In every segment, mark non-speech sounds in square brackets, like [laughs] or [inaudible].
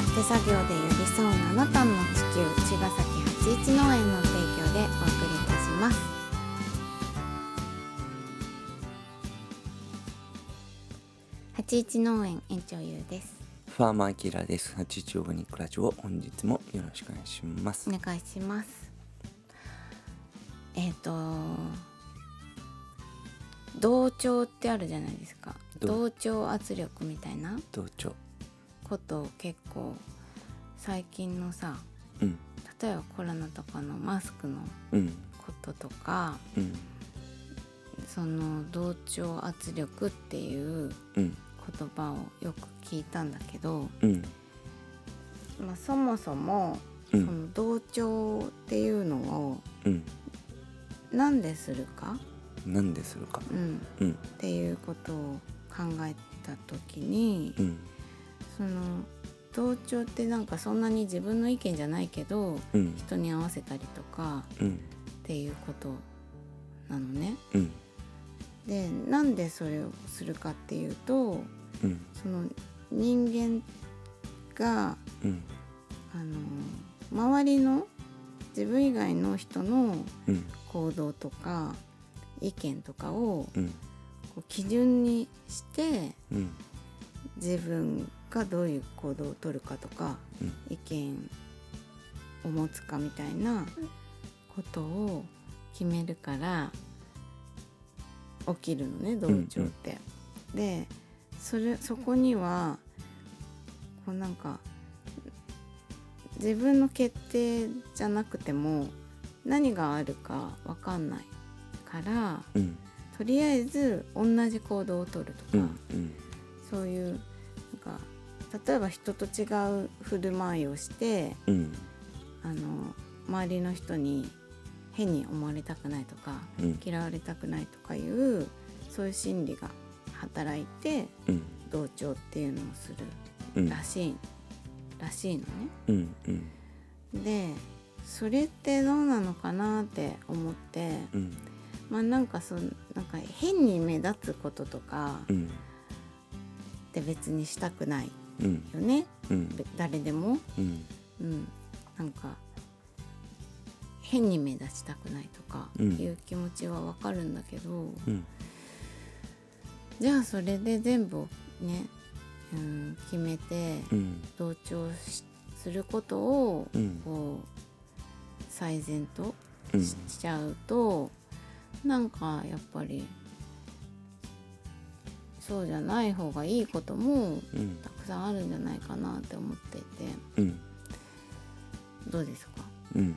は手作業で寄り添うあなたの地球茅ヶ崎八一農園の提供でお送りいたします八一農園園長ゆうですファーマーキラーです。八一オーガニックラジオ本日もよろしくお願いします。お願いしますえっ、と同調ってあるじゃないですかど同調圧力みたいな？同調。ことを結構最近のさうん。例えばコロナとかのマスクのうん。こととかうん。その同調圧力っていううん。言葉をよく聞いたんだけど、うん。まあ、そもそもうん。その同調っていうのをうん。なんでするか、なんでするか。うん、うん。っていうことを考えた時にうんその同調ってなんかそんなに自分の意見じゃないけどうん。人に合わせたりとかうん。っていうことなのね。うん。でなんでそれをするかっていうとうん。その人間がうん。あの周りの自分以外の人のうん。行動とか意見とかをうん。こう基準にしてうん。自分がどういう行動をとるかとかうん。意見を持つかみたいなことを決めるから起きるのね同調って。でそれそこにはこうなんか自分の決定じゃなくても何があるか分かんないからうん。とりあえず同じ行動をとるとか、うんうん。そういうなんか例えば人と違う振る舞いをしてうん。あの周りの人に変に思われたくないとかうん。嫌われたくないとかいうそういう心理が働いてうん。同調っていうのをすうん。るらしい、らしいのね。うんうん。でそれってどうなのかなって思ってうん。まあなんかそなんか変に目立つこととかうん。って別にしたくないうんよね。うん。べ誰でも。うん。うん、なんか変に目立ちたくないとかうん。いう気持ちはわかるんだけど、うん。じゃあそれで全部ね、うん、決めてうん。同調しすることをうん。こう最善とうん。しちゃうとなんかやっぱりそうじゃない方がいいこともうん。たくさんあるんじゃないかなって思っていて。うん。どうですか？うん。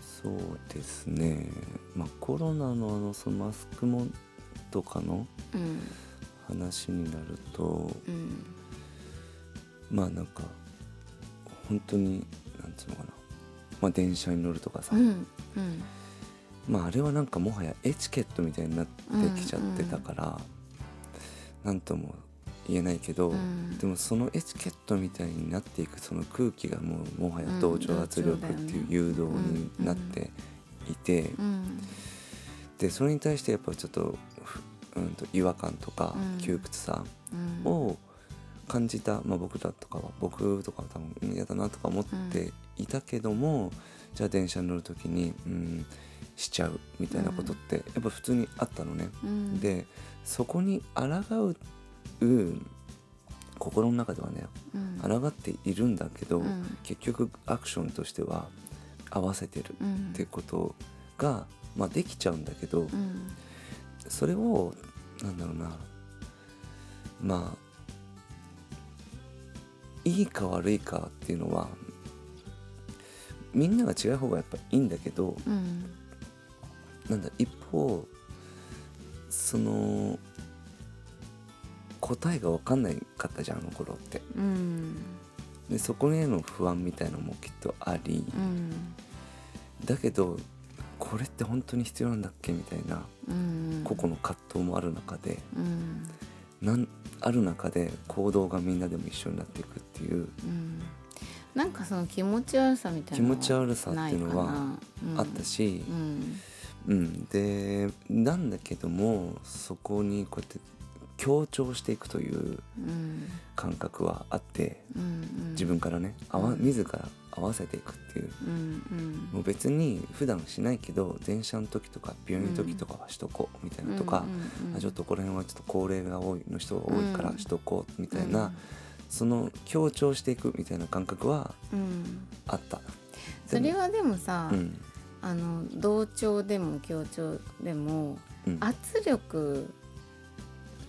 そうですね。まあコロナのあのそのマスクもとかのうん。話になるとうん。まあなんか本当になんつうのかな。まあ電車に乗るとかさ、うん。うん。まああれはなんかもはやエチケットみたいになってきちゃってたから、なんとも言えないけど、うん。でもそのエチケットみたいになっていくその空気がもうもはや同調圧力っていう誘導になっていて、うん。でそれに対してやっぱちょっと,ふ、うん、と違和感とかうん。窮屈さうん。を感じた、まあ、僕らとかは僕とかは多分うん嫌だなとか思っていたけども、じゃあ電車に乗る時に、うん、しちゃうみたいなことってやっぱ普通にあったのね。うん。でそこに抗う心の中ではねうん。抗っているんだけど、うん。結局アクションとしては合わせてるうん。ってことが、まあ、できちゃうんだけど、うん。それをなんだろうな。まあいいか悪いかっていうのはみんなが違う方がやっぱいいんだけどうん。なんだ一方その答えが分かんないかったじゃんあの頃って。うん。でそこへの不安みたいのもきっとありうん。だけどこれって本当に必要なんだっけみたいなうん。個々の葛藤もある中でうん。なんある中で行動がみんなでも一緒になっていくっていう。うん。なんかその気持ち悪さみたいな気持ち悪さっていうのはあったし、うん。うん、でなんだけどもそこにこうやって強調していくといううん感覚はあってうんうん自分からねあわうん自ら合わせていくっていう。うんうんもう別に普段しないけど電車の時とか病院の時とかはしとこうみたいなとか、うんうんうんあちょっとこの辺はちょっと高齢が多いの人が多いからうん。しとこうみたいな、その強調していくみたいな感覚はうんうん。あった。それはでもさ、うん。あの同調でも協調でもうん。圧力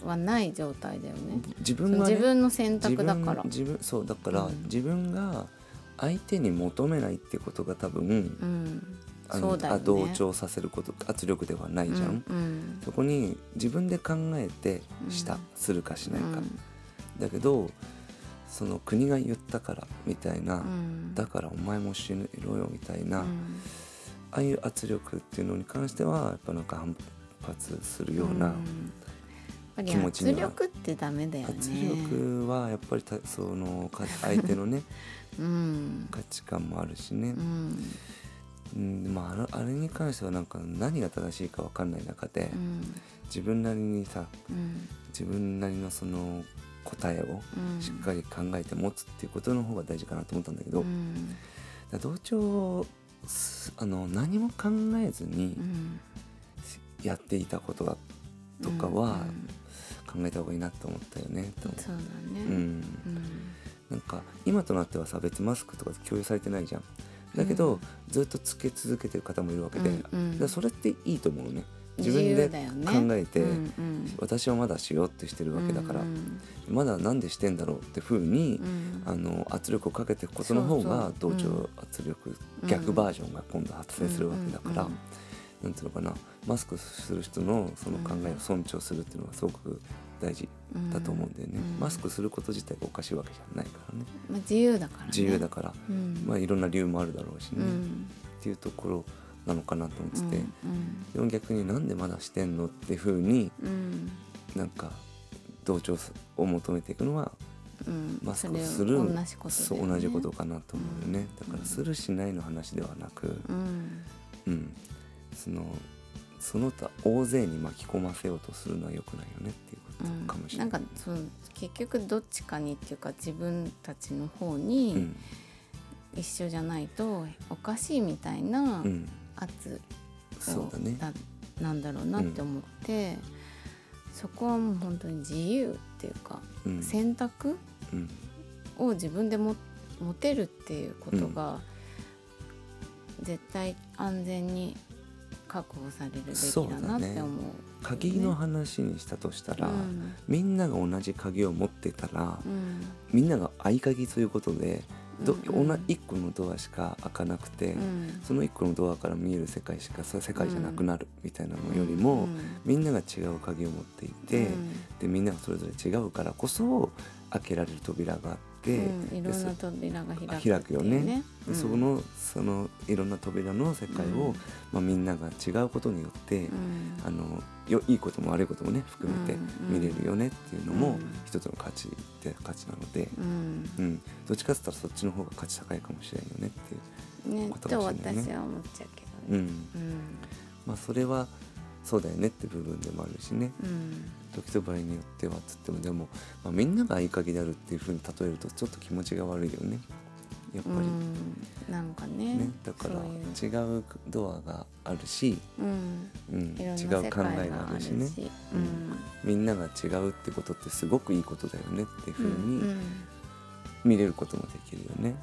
はない状態だよね。自分が、ね、自分の選択だから。自分そうだから、うん。自分が相手に求めないってことが多分、うん、あのね。あ同調させること圧力ではないじゃん、うんうん。そこに自分で考えてした、うんするかしないか、うん。だけどその国が言ったからみたいな、うん。だからお前も死ぬろよみたいな、うん。ああいう圧力っていうのに関してはやっぱなんか反発するような、ぱり気持ちには。圧力ってダメだよね。圧力はやっぱりたそのか相手のね [laughs] うん。価値観もあるしね。う、ん。うんまあ、あれあれに関してはなんか何が正しいか分かんない中で、うん。自分なりにさうん。自分なりのその答えをうん。しっかり考えて持つっていうことの方が大事かなと思ったんだけど、うん。同調すあの何も考えずにうん。やっていたことだとかは考えた方がいいなと思ったよね。とう。んそうだね。うん。うん。なんか今となってはさ別にマスクとか共有されてないじゃん。だけど、うん。ずっとつけ続けてる方もいるわけで、うんうん。それっていいと思うね。自分で考えて、うんうん。私はまだしようってしてるわけだから、うんまだなんでしてんだろうってふうに、うん。あの圧力をかけていくことの方が同調圧力、うん逆バージョンが今度発生するわけだから、うんうんなんていうのかなマスクする人のその考えを尊重するっていうのがすごく大事うん。だと思うんだよね、うん。マスクすること自体がおかしいわけじゃないからね。まあ自由だからね。自由だから、うん。まあいろんな理由もあるだろうしね、っうん。ていうところなのかなと思ってて、うん。でも逆になんでまだしてんのっていうふうにうん。なんか同調を求めていくのはうん。マスクする同じこと同じことかなと思うよね、うんだからするしないの話ではなく、うん。うん、そのその他大勢に巻き込ませようとするのは良くないよねっていうこうんとかもしれない。なんかその結局どっちかにっていうか自分たちの方うにん。一緒じゃないとおかしいみたいなうん、圧をそうだね。だなんだろうなって思って、そこはもう本当に自由っていうか、うん。選択うん。を自分でも持てるっていうことが、絶対安全に確保されるべきだなって思う。鍵の話にしたとしたら、うん。みんなが同じ鍵を持ってたら、うんみんなが合鍵ということで、どうん。うん同じ1個のドアしか開かなくて、うん。その1個のドアから見える世界しかそれ世界じゃなくなるみたいなのよりも、うん。みんなが違う鍵を持っていて、でみんながそれぞれ違うからこそ開けられる扉があって、うんいろんな扉が開くっていう開くよね。うん。でそのそのいろんな扉の世界を、うん。まあ、みんなが違うことによって、うん。あのよいいことも悪いこともね含めてうん見れるよねっていうのもうん。一つの価値で価値なので、うん。うん、どっちかって言ったらそっちの方が価値高いかもしれんよねっていう、ねこととかもしれないね。私は思っちゃうけどね。うん。まあ、それはそうだよねって部分でもあるしね。うん。時と場合によってはつってもでも、まあ、みんなが合鍵であるっていうふうに例えるとちょっと気持ちが悪いよね。やっぱり。うん。なんかね。ね、だから違うドアがあるし、うん。うん、違う世考え界があるし。ねうん。みんなが違うってことってすごくいいことだよねっていうふううんに見れることもできるよね、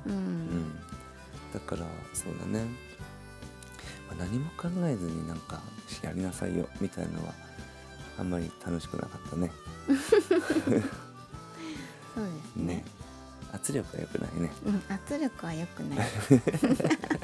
だからそうだね、まあ、何も考えずになんかやりなさいよみたいなのはあんまり楽しくなかったね。[laughs] そうですね。ね。圧力は良くないね。うん圧力は良くない [laughs]